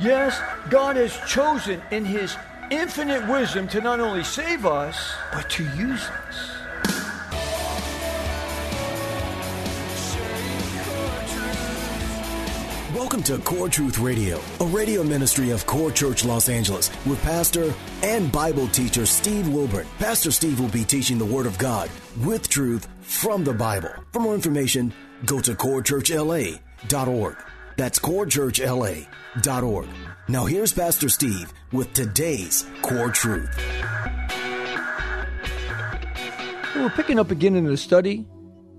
Yes, God has chosen in His infinite wisdom to not only save us, but to use us. Welcome to Core Truth Radio, a radio ministry of Core Church Los Angeles with pastor and Bible teacher Steve Wilburn. Pastor Steve will be teaching the Word of God with truth from the Bible. For more information, go to corechurchla.org. That's corechurchla.org. Now here's Pastor Steve with today's Core Truth. We're picking up again in the study.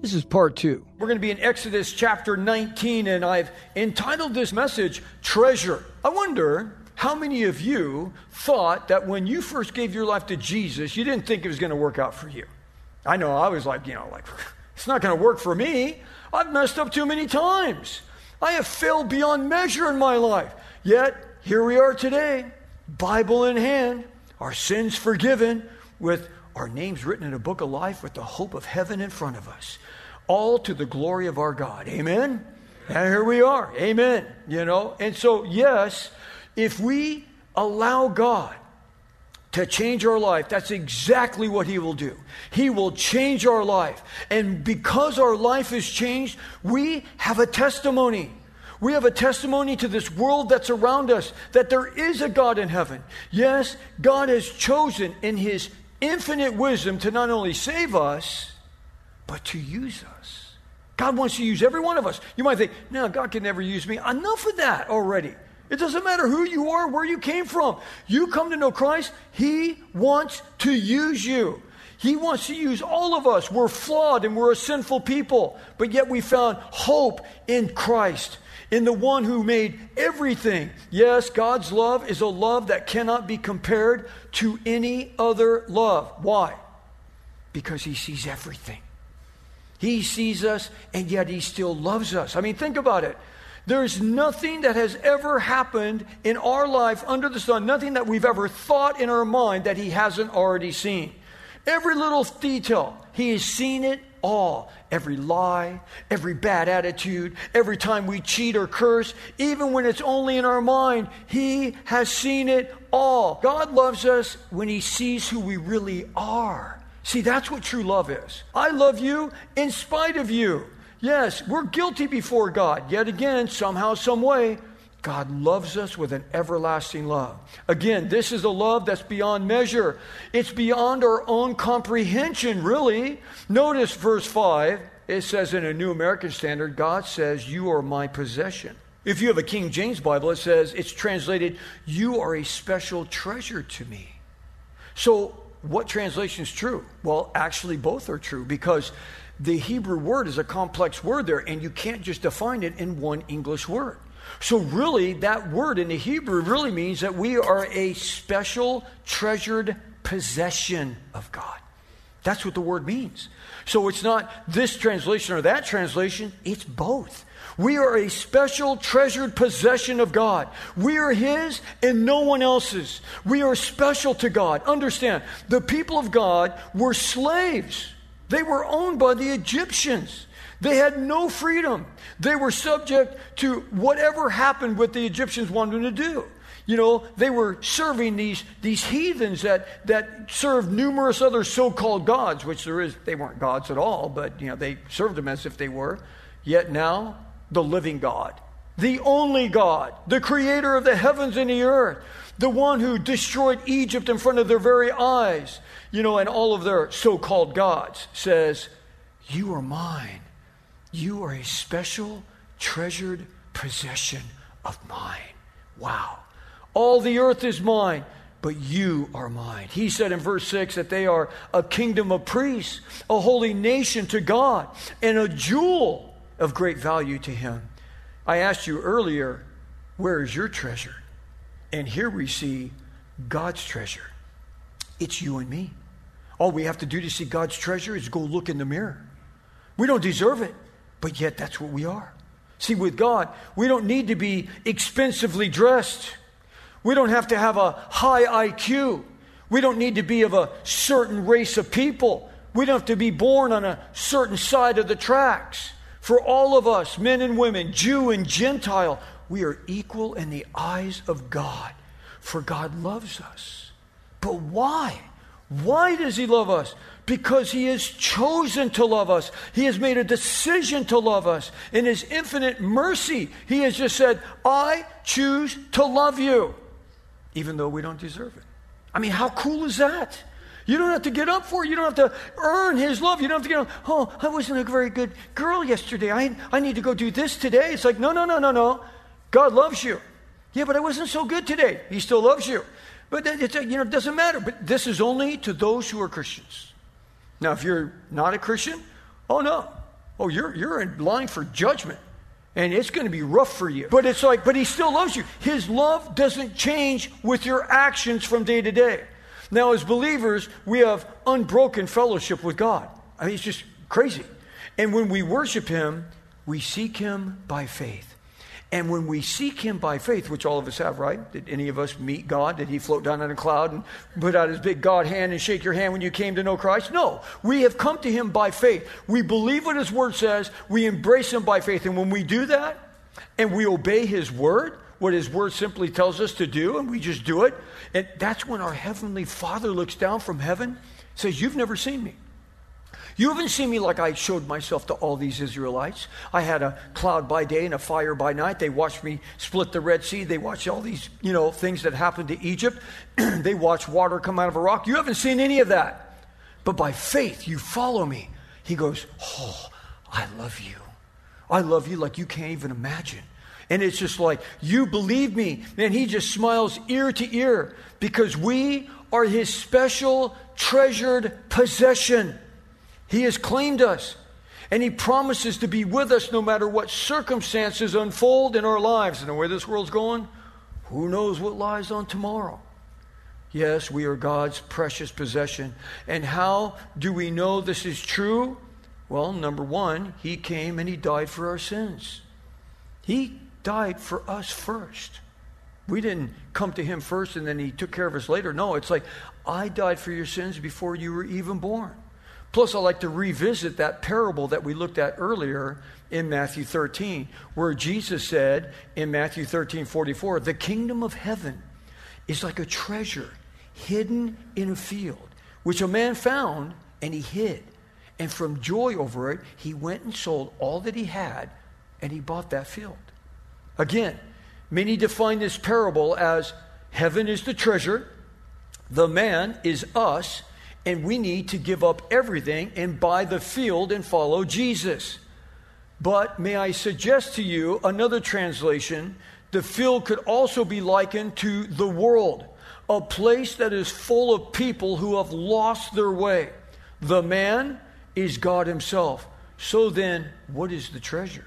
This is part two. We're going to be in Exodus chapter 19, and I've entitled this message Treasure. I wonder how many of you thought that when you first gave your life to Jesus, you didn't think it was going to work out for you? I know I was like, you know, like, it's not going to work for me. I've messed up too many times. I have failed beyond measure in my life. Yet, here we are today, Bible in hand, our sins forgiven, with our names written in a book of life with the hope of heaven in front of us. All to the glory of our God. Amen? And here we are. Amen. You know, and so, yes, if we allow God to change our life, that's exactly what He will do. He will change our life. And because our life is changed, we have a testimony. We have a testimony to this world that's around us that there is a God in heaven. Yes, God has chosen in His infinite wisdom to not only save us, but to use us. God wants to use every one of us. You might think, no, God can never use me. Enough of that already. It doesn't matter who you are, where you came from. You come to know Christ, He wants to use you. He wants to use all of us. We're flawed and we're a sinful people, but yet we found hope in Christ, in the one who made everything. Yes, God's love is a love that cannot be compared to any other love. Why? Because He sees everything. He sees us, and yet He still loves us. I mean, think about it. There's nothing that has ever happened in our life under the sun, nothing that we've ever thought in our mind that He hasn't already seen. Every little detail, He has seen it all. Every lie, every bad attitude, every time we cheat or curse, even when it's only in our mind, He has seen it all. God loves us when He sees who we really are. See, that's what true love is. I love you in spite of you. Yes, we're guilty before God. Yet again, somehow, some way, God loves us with an everlasting love. Again, this is a love that's beyond measure. It's beyond our own comprehension, really. Notice verse 5. It says in a New American Standard, God says, You are my possession. If you have a King James Bible, it says, it's translated, You are a special treasure to me. So, what translation is true? Well, actually, both are true because the Hebrew word is a complex word there, and you can't just define it in one English word. So, really, that word in the Hebrew really means that we are a special, treasured possession of God. That's what the word means. So, it's not this translation or that translation, it's both. We are a special, treasured possession of God. We are His and no one else's. We are special to God. Understand, the people of God were slaves. They were owned by the Egyptians. They had no freedom. They were subject to whatever happened what the Egyptians wanted to do. You know, they were serving these, these heathens that, that served numerous other so called gods, which there is, they weren't gods at all, but, you know, they served them as if they were. Yet now, the living God, the only God, the creator of the heavens and the earth, the one who destroyed Egypt in front of their very eyes, you know, and all of their so called gods, says, You are mine. You are a special, treasured possession of mine. Wow. All the earth is mine, but you are mine. He said in verse 6 that they are a kingdom of priests, a holy nation to God, and a jewel of great value to him. I asked you earlier, Where is your treasure? And here we see God's treasure. It's you and me. All we have to do to see God's treasure is go look in the mirror. We don't deserve it, but yet that's what we are. See, with God, we don't need to be expensively dressed. We don't have to have a high IQ. We don't need to be of a certain race of people. We don't have to be born on a certain side of the tracks. For all of us, men and women, Jew and Gentile, we are equal in the eyes of God. For God loves us. But why? Why does He love us? Because He has chosen to love us. He has made a decision to love us. In His infinite mercy, He has just said, I choose to love you, even though we don't deserve it. I mean, how cool is that? You don't have to get up for it. You don't have to earn his love. You don't have to get up, oh, I wasn't a very good girl yesterday. I, I need to go do this today. It's like, no, no, no, no, no. God loves you. Yeah, but I wasn't so good today. He still loves you. But it's, you know, it doesn't matter. But this is only to those who are Christians. Now, if you're not a Christian, oh no. Oh, you're, you're in line for judgment. And it's going to be rough for you. But it's like, but he still loves you. His love doesn't change with your actions from day to day. Now, as believers, we have unbroken fellowship with God. I mean, it's just crazy. And when we worship Him, we seek Him by faith. And when we seek Him by faith, which all of us have, right? Did any of us meet God? Did He float down on a cloud and put out His big God hand and shake your hand when you came to know Christ? No. We have come to Him by faith. We believe what His Word says, we embrace Him by faith. And when we do that and we obey His Word, what His Word simply tells us to do, and we just do it. And that's when our Heavenly Father looks down from heaven, says, You've never seen me. You haven't seen me like I showed myself to all these Israelites. I had a cloud by day and a fire by night. They watched me split the Red Sea. They watched all these, you know, things that happened to Egypt. they watched water come out of a rock. You haven't seen any of that. But by faith, you follow me. He goes, Oh, I love you. I love you like you can't even imagine. And it's just like, you believe me. And he just smiles ear to ear because we are his special, treasured possession. He has claimed us. And he promises to be with us no matter what circumstances unfold in our lives. And the way this world's going, who knows what lies on tomorrow? Yes, we are God's precious possession. And how do we know this is true? Well, number one, He came and He died for our sins. He died for us first. We didn't come to him first and then he took care of us later. No, it's like, I died for your sins before you were even born. Plus, I'd like to revisit that parable that we looked at earlier in Matthew 13, where Jesus said in Matthew 13 44, the kingdom of heaven is like a treasure hidden in a field, which a man found and he hid. And from joy over it, he went and sold all that he had and he bought that field. Again, many define this parable as heaven is the treasure, the man is us, and we need to give up everything and buy the field and follow Jesus. But may I suggest to you another translation? The field could also be likened to the world, a place that is full of people who have lost their way. The man is God Himself. So then, what is the treasure?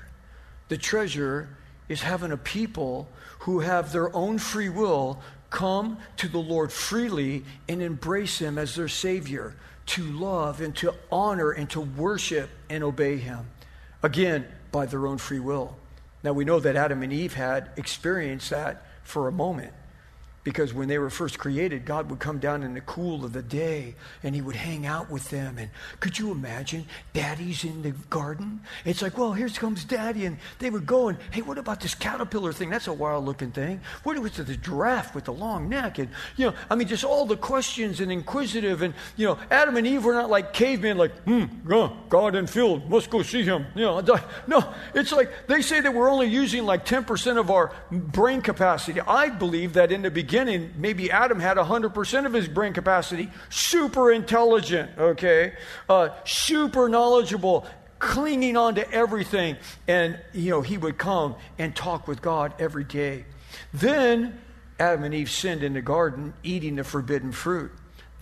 The treasure is having a people who have their own free will come to the Lord freely and embrace Him as their Savior, to love and to honor and to worship and obey Him. Again, by their own free will. Now we know that Adam and Eve had experienced that for a moment. Because when they were first created, God would come down in the cool of the day and he would hang out with them. And could you imagine? Daddy's in the garden. It's like, well, here comes daddy. And they would go and, hey, what about this caterpillar thing? That's a wild looking thing. What was the giraffe with the long neck? And, you know, I mean, just all the questions and inquisitive. And, you know, Adam and Eve were not like cavemen, like, hmm, God and field, must go see him. You know, no, it's like they say that we're only using like 10% of our brain capacity. I believe that in the beginning, beginning, maybe Adam had 100% of his brain capacity, super intelligent, okay, uh, super knowledgeable, clinging on to everything. And, you know, he would come and talk with God every day. Then Adam and Eve sinned in the garden, eating the forbidden fruit.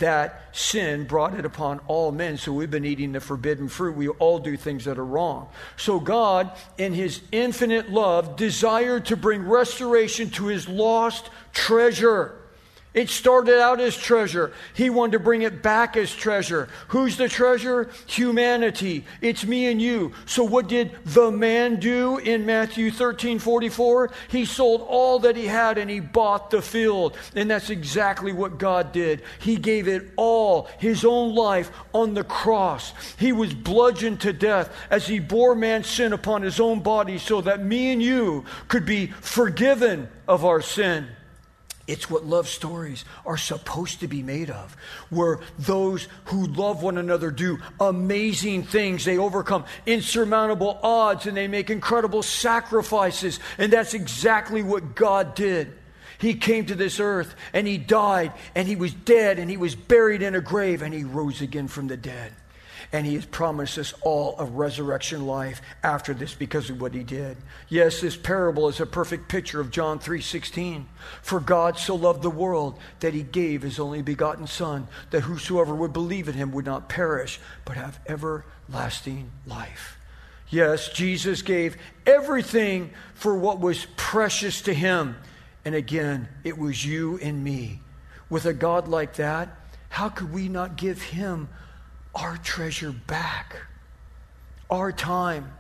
That sin brought it upon all men. So we've been eating the forbidden fruit. We all do things that are wrong. So God, in his infinite love, desired to bring restoration to his lost treasure. It started out as treasure. He wanted to bring it back as treasure. Who's the treasure? Humanity. It's me and you. So what did the man do in Matthew 13 44? He sold all that he had and he bought the field. And that's exactly what God did. He gave it all, his own life on the cross. He was bludgeoned to death as he bore man's sin upon his own body so that me and you could be forgiven of our sin. It's what love stories are supposed to be made of, where those who love one another do amazing things. They overcome insurmountable odds and they make incredible sacrifices. And that's exactly what God did. He came to this earth and he died and he was dead and he was buried in a grave and he rose again from the dead and he has promised us all a resurrection life after this because of what he did. Yes, this parable is a perfect picture of John 3:16. For God so loved the world that he gave his only begotten son that whosoever would believe in him would not perish but have everlasting life. Yes, Jesus gave everything for what was precious to him. And again, it was you and me. With a God like that, how could we not give him our treasure back. Our time,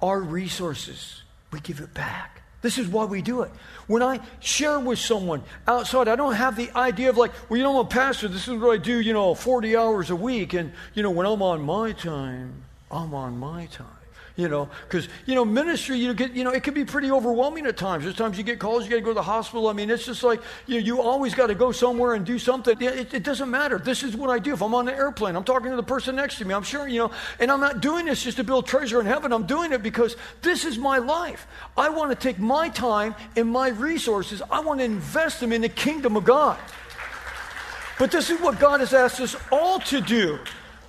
our resources, we give it back. This is why we do it. When I share with someone outside, I don't have the idea of like, well, you know, I'm a pastor. This is what I do, you know, 40 hours a week. And, you know, when I'm on my time, I'm on my time you know, because, you know, ministry, you get, you know, it can be pretty overwhelming at times. There's times you get calls, you got to go to the hospital. I mean, it's just like, you, know, you always got to go somewhere and do something. It, it, doesn't matter. This is what I do. If I'm on an airplane, I'm talking to the person next to me. I'm sure, you know, and I'm not doing this just to build treasure in heaven. I'm doing it because this is my life. I want to take my time and my resources, I want to invest them in the kingdom of God. But this is what God has asked us all to do,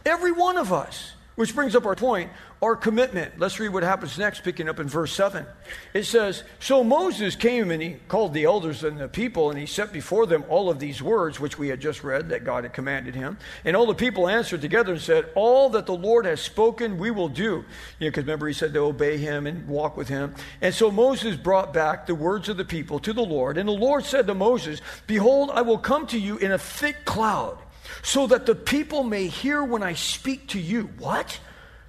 every one of us. Which brings up our point our commitment. Let's read what happens next, picking up in verse 7. It says So Moses came and he called the elders and the people, and he set before them all of these words, which we had just read that God had commanded him. And all the people answered together and said, All that the Lord has spoken, we will do. You know, because remember, he said to obey him and walk with him. And so Moses brought back the words of the people to the Lord. And the Lord said to Moses, Behold, I will come to you in a thick cloud so that the people may hear when I speak to you. What?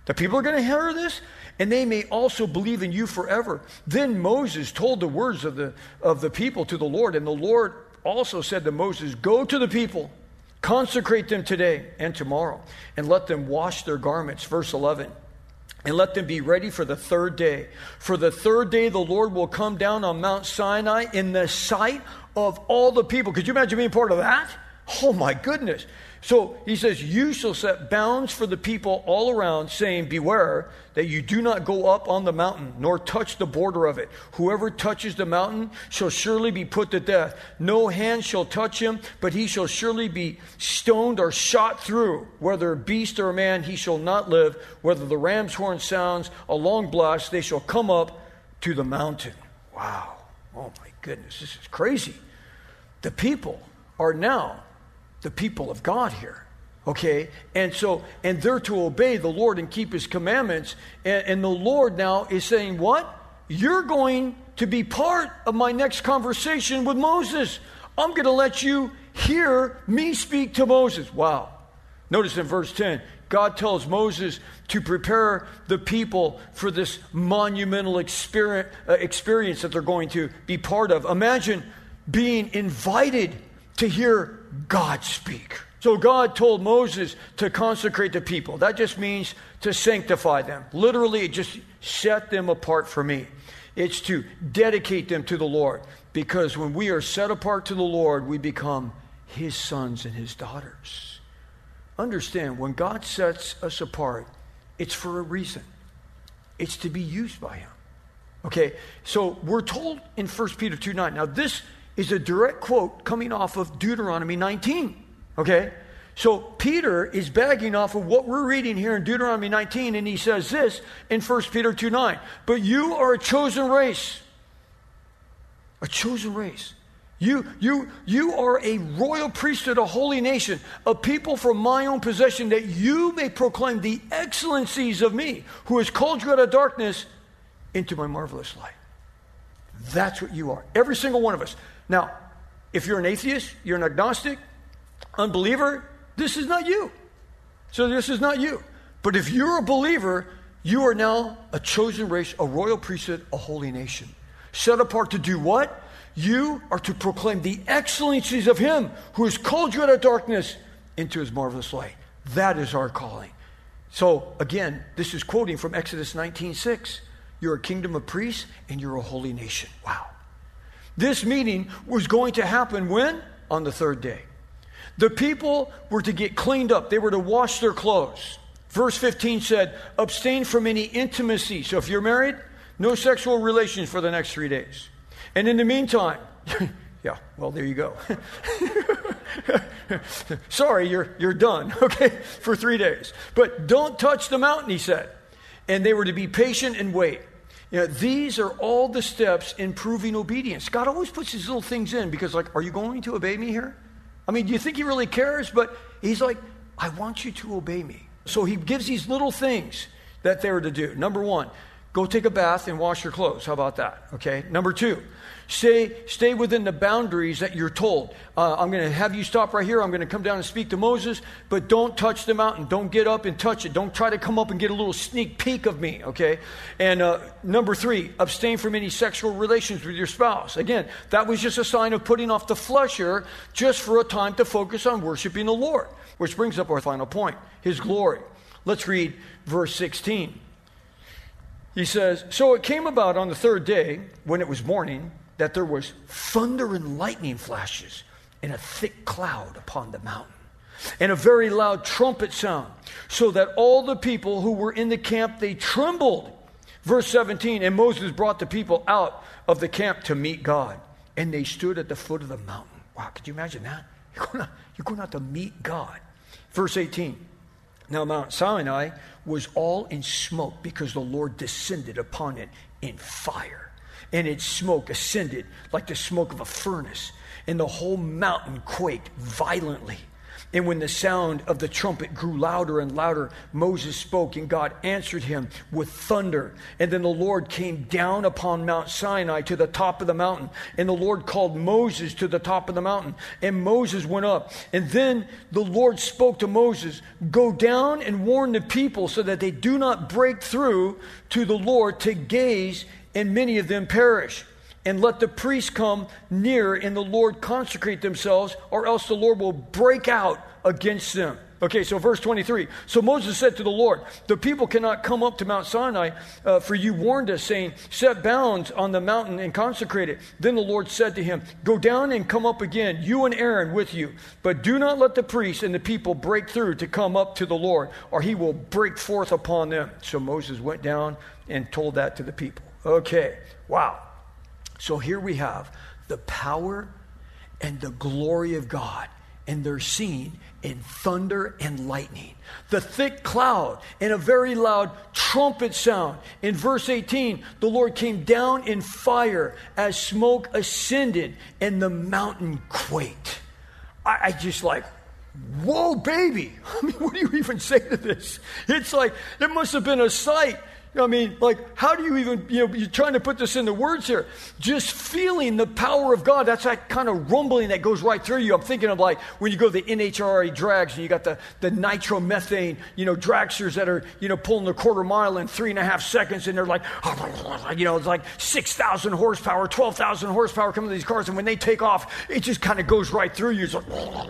The people are going to hear this, and they may also believe in you forever. Then Moses told the words of the, of the people to the Lord, and the Lord also said to Moses, Go to the people, consecrate them today and tomorrow, and let them wash their garments. Verse 11. And let them be ready for the third day. For the third day, the Lord will come down on Mount Sinai in the sight of all the people. Could you imagine being part of that? Oh my goodness. So he says, You shall set bounds for the people all around, saying, Beware that you do not go up on the mountain, nor touch the border of it. Whoever touches the mountain shall surely be put to death. No hand shall touch him, but he shall surely be stoned or shot through. Whether beast or man, he shall not live. Whether the ram's horn sounds a long blast, they shall come up to the mountain. Wow. Oh my goodness, this is crazy. The people are now the people of God here. Okay? And so, and they're to obey the Lord and keep his commandments. And, and the Lord now is saying, What? You're going to be part of my next conversation with Moses. I'm going to let you hear me speak to Moses. Wow. Notice in verse 10, God tells Moses to prepare the people for this monumental experience, uh, experience that they're going to be part of. Imagine being invited to hear God speak. So God told Moses to consecrate the people. That just means to sanctify them. Literally, it just set them apart for me. It's to dedicate them to the Lord. Because when we are set apart to the Lord, we become his sons and his daughters. Understand, when God sets us apart, it's for a reason. It's to be used by him. Okay, so we're told in 1 Peter 2 9. Now, this is a direct quote coming off of Deuteronomy 19. Okay? So Peter is bagging off of what we're reading here in Deuteronomy 19, and he says this in 1 Peter 2 9. But you are a chosen race. A chosen race. You, you, you are a royal priesthood, a holy nation, a people from my own possession, that you may proclaim the excellencies of me, who has called you out of darkness into my marvelous light. That's what you are. Every single one of us. Now, if you're an atheist, you're an agnostic, unbeliever, this is not you. So this is not you. But if you're a believer, you are now a chosen race, a royal priesthood, a holy nation. Set apart to do what? You are to proclaim the excellencies of Him who has called you out of darkness into His marvelous light. That is our calling. So again, this is quoting from Exodus 19:6. You're a kingdom of priests and you're a holy nation. Wow. This meeting was going to happen when? On the third day. The people were to get cleaned up. They were to wash their clothes. Verse 15 said, abstain from any intimacy. So if you're married, no sexual relations for the next three days. And in the meantime, yeah, well, there you go. Sorry, you're, you're done, okay, for three days. But don't touch the mountain, he said. And they were to be patient and wait. You know, these are all the steps in proving obedience. God always puts these little things in because, like, are you going to obey me here? I mean, do you think he really cares? But he's like, I want you to obey me. So he gives these little things that they were to do. Number one, go take a bath and wash your clothes. How about that? Okay. Number two, Stay, stay within the boundaries that you're told. Uh, I'm going to have you stop right here. I'm going to come down and speak to Moses, but don't touch the mountain. Don't get up and touch it. Don't try to come up and get a little sneak peek of me, okay? And uh, number three, abstain from any sexual relations with your spouse. Again, that was just a sign of putting off the flesher just for a time to focus on worshiping the Lord, which brings up our final point His glory. Let's read verse 16. He says, So it came about on the third day, when it was morning, that there was thunder and lightning flashes and a thick cloud upon the mountain and a very loud trumpet sound so that all the people who were in the camp they trembled. Verse 17 and moses brought the people out of the camp to meet god and they stood at the foot of the mountain. Wow could you imagine that? You're going, out, you're going out to meet god. Verse 18 now mount sinai was all in smoke because the lord descended upon it in fire and its smoke ascended like the smoke of a furnace, and the whole mountain quaked violently. And when the sound of the trumpet grew louder and louder, Moses spoke, and God answered him with thunder. And then the Lord came down upon Mount Sinai to the top of the mountain. And the Lord called Moses to the top of the mountain. And Moses went up. And then the Lord spoke to Moses Go down and warn the people so that they do not break through to the Lord to gaze and many of them perish. And let the priests come near and the Lord consecrate themselves, or else the Lord will break out against them. Okay, so verse 23. So Moses said to the Lord, The people cannot come up to Mount Sinai, uh, for you warned us, saying, Set bounds on the mountain and consecrate it. Then the Lord said to him, Go down and come up again, you and Aaron with you. But do not let the priests and the people break through to come up to the Lord, or he will break forth upon them. So Moses went down and told that to the people. Okay, wow. So here we have the power and the glory of God, and they're seen in thunder and lightning. The thick cloud and a very loud trumpet sound. In verse 18, the Lord came down in fire as smoke ascended, and the mountain quaked. I, I just like, whoa, baby. I mean, what do you even say to this? It's like, it must have been a sight I mean, like, how do you even, you know, you're trying to put this into words here. Just feeling the power of God, that's that kind of rumbling that goes right through you. I'm thinking of like when you go to the NHRA drags and you got the, the nitromethane, you know, dragsters that are, you know, pulling the quarter mile in three and a half seconds and they're like, you know, it's like 6,000 horsepower, 12,000 horsepower coming to these cars. And when they take off, it just kind of goes right through you. Like,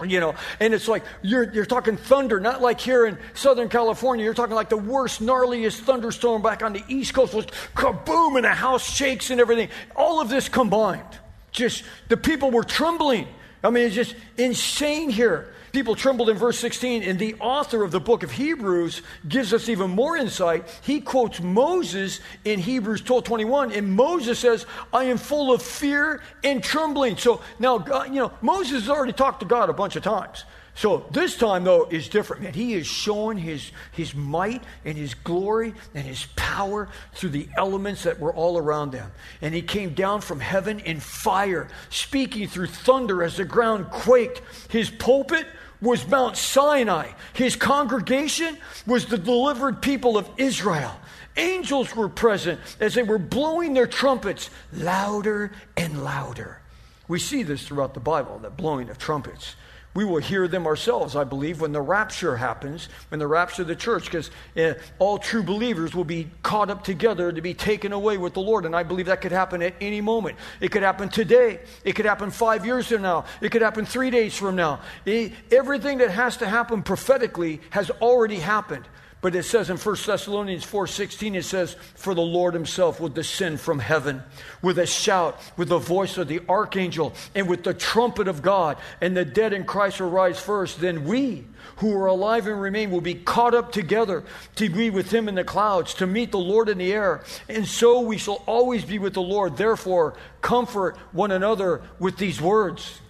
you know, and it's like you're, you're talking thunder, not like here in Southern California. You're talking like the worst, gnarliest thunderstorm by back on the East Coast was kaboom, and the house shakes and everything. All of this combined, just the people were trembling. I mean, it's just insane here. People trembled in verse 16, and the author of the book of Hebrews gives us even more insight. He quotes Moses in Hebrews 12 21, and Moses says, I am full of fear and trembling. So now, God, you know, Moses has already talked to God a bunch of times. So this time, though, is different, man. He is showing his, his might and his glory and his power through the elements that were all around them. And he came down from heaven in fire, speaking through thunder as the ground quaked. His pulpit was Mount Sinai. His congregation was the delivered people of Israel. Angels were present as they were blowing their trumpets louder and louder. We see this throughout the Bible, the blowing of trumpets we will hear them ourselves, I believe, when the rapture happens, when the rapture of the church, because uh, eh, all true believers will be caught up together to be taken away with the Lord. And I believe that could happen at any moment. It could happen today. It could happen five years from now. It could happen three days from now. It, everything that has to happen prophetically has already happened. But it says in 1 Thessalonians 4:16 it says for the Lord himself will descend from heaven with a shout with the voice of the archangel and with the trumpet of God and the dead in Christ will rise first. Then we who are alive and remain will be caught up together to be with him in the clouds to meet the Lord in the air. And so we shall always be with the Lord. Therefore comfort one another with these words.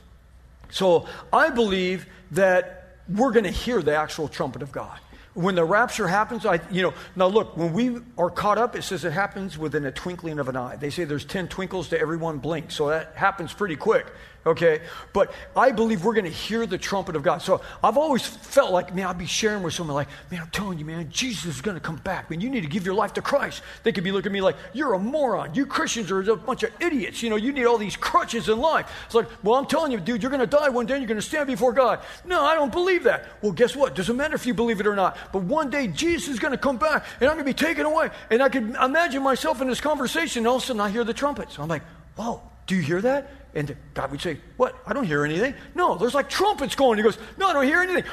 So I believe that we're going to hear the actual trumpet of God when the rapture happens, I, you know, now look, when we are caught up, it says it happens within a twinkling of an eye. They say there's 10 twinkles to every one blink, so that happens pretty quick okay? But I believe we're going to hear the trumpet of God. So I've always felt like, man, I'll be sharing with someone like, man, I'm telling you, man, Jesus is going to come back. Man, you need to give your life to Christ. They could be looking at me like, you're a moron. You Christians are a bunch of idiots. You know, you need all these crutches in life. It's like, well, I'm telling you, dude, you're going to die one day and you're going to stand before God. No, I don't believe that. Well, guess what? Doesn't matter if you believe it or not. But one day Jesus is going to come back and I'm going to be taken away. And I could imagine myself in this conversation. And all of a sudden I hear the trumpets. I'm like, whoa, do you hear that? And God would say, What? I don't hear anything. No, there's like trumpets going. He goes, No, I don't hear anything.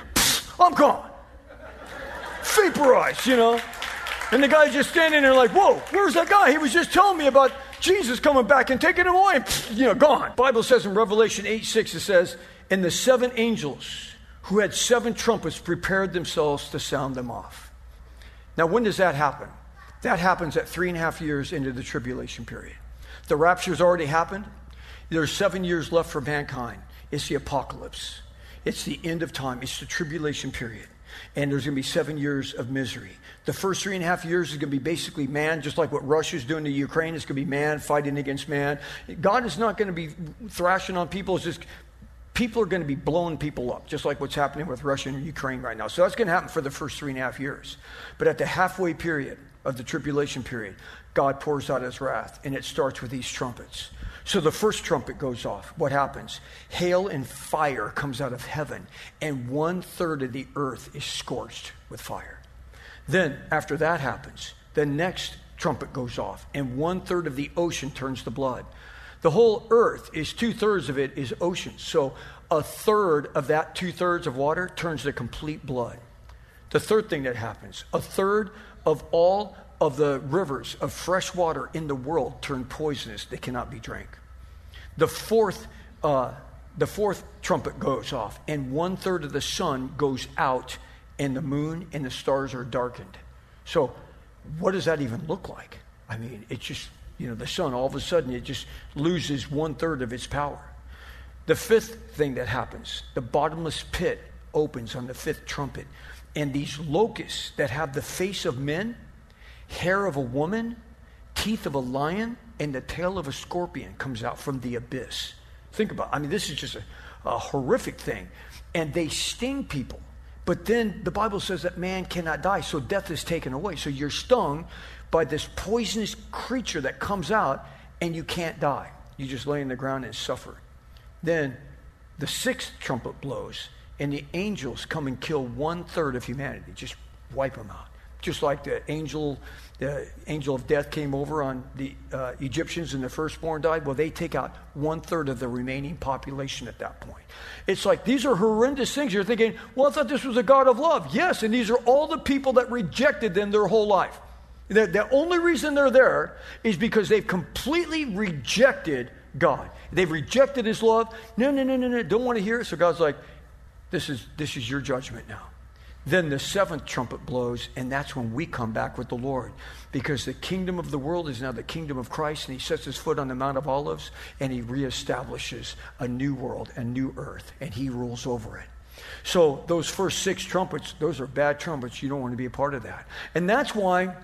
I'm gone. Vaporized, you know. And the guy's just standing there like, Whoa, where's that guy? He was just telling me about Jesus coming back and taking him away. Pfft, you know, gone. Bible says in Revelation 8 6, it says, And the seven angels who had seven trumpets prepared themselves to sound them off. Now, when does that happen? That happens at three and a half years into the tribulation period. The rapture's already happened. There's seven years left for mankind. It's the apocalypse. It's the end of time. It's the tribulation period. And there's going to be seven years of misery. The first three and a half years is going to be basically man, just like what Russia's doing to Ukraine. It's going to be man fighting against man. God is not going to be thrashing on people. It's just people are going to be blowing people up, just like what's happening with Russia and Ukraine right now. So that's going to happen for the first three and a half years. But at the halfway period of the tribulation period, God pours out his wrath, and it starts with these trumpets. So the first trumpet goes off. What happens? Hail and fire comes out of heaven, and one third of the earth is scorched with fire. Then, after that happens, the next trumpet goes off, and one third of the ocean turns to blood. The whole earth is two thirds of it is ocean. So a third of that two thirds of water turns to complete blood. The third thing that happens a third of all of the rivers of fresh water in the world turn poisonous. They cannot be drank. The fourth, uh, the fourth trumpet goes off, and one third of the sun goes out, and the moon and the stars are darkened. So, what does that even look like? I mean, it just, you know, the sun, all of a sudden, it just loses one third of its power. The fifth thing that happens, the bottomless pit opens on the fifth trumpet, and these locusts that have the face of men, hair of a woman, teeth of a lion, and the tail of a scorpion comes out from the abyss. Think about it. I mean, this is just a, a horrific thing. And they sting people. But then the Bible says that man cannot die, so death is taken away. So you're stung by this poisonous creature that comes out, and you can't die. You just lay in the ground and suffer. Then the sixth trumpet blows, and the angels come and kill one third of humanity, just wipe them out just like the angel, the angel of death came over on the uh, Egyptians and the firstborn died. Well, they take out one third of the remaining population at that point. It's like these are horrendous things. You're thinking, well, I thought this was a God of love. Yes, and these are all the people that rejected them their whole life. The, the only reason they're there is because they've completely rejected God. They've rejected His love. No, no, no, no, no. Don't want to hear it. So God's like, this is this is your judgment now. Then the seventh trumpet blows, and that's when we come back with the Lord. Because the kingdom of the world is now the kingdom of Christ, and he sets his foot on the Mount of Olives, and he reestablishes a new world, a new earth, and he rules over it. So those first six trumpets, those are bad trumpets. You don't want to be a part of that. And that's why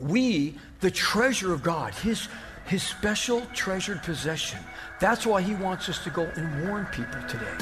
we, the treasure of God, his, his special treasured possession, that's why he wants us to go and warn people today.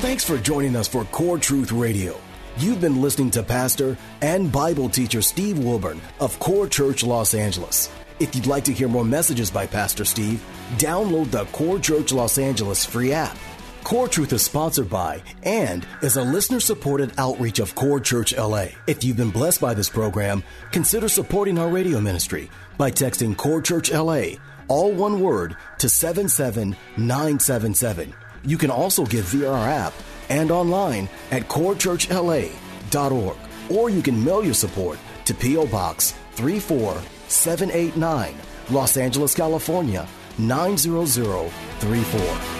Thanks for joining us for Core Truth Radio. You've been listening to Pastor and Bible teacher Steve Wilburn of Core Church Los Angeles. If you'd like to hear more messages by Pastor Steve, download the Core Church Los Angeles free app. Core Truth is sponsored by and is a listener supported outreach of Core Church LA. If you've been blessed by this program, consider supporting our radio ministry by texting Core Church LA, all one word, to 77977. You can also give via our app and online at corechurchla.org. Or you can mail your support to P.O. Box 34789, Los Angeles, California 90034.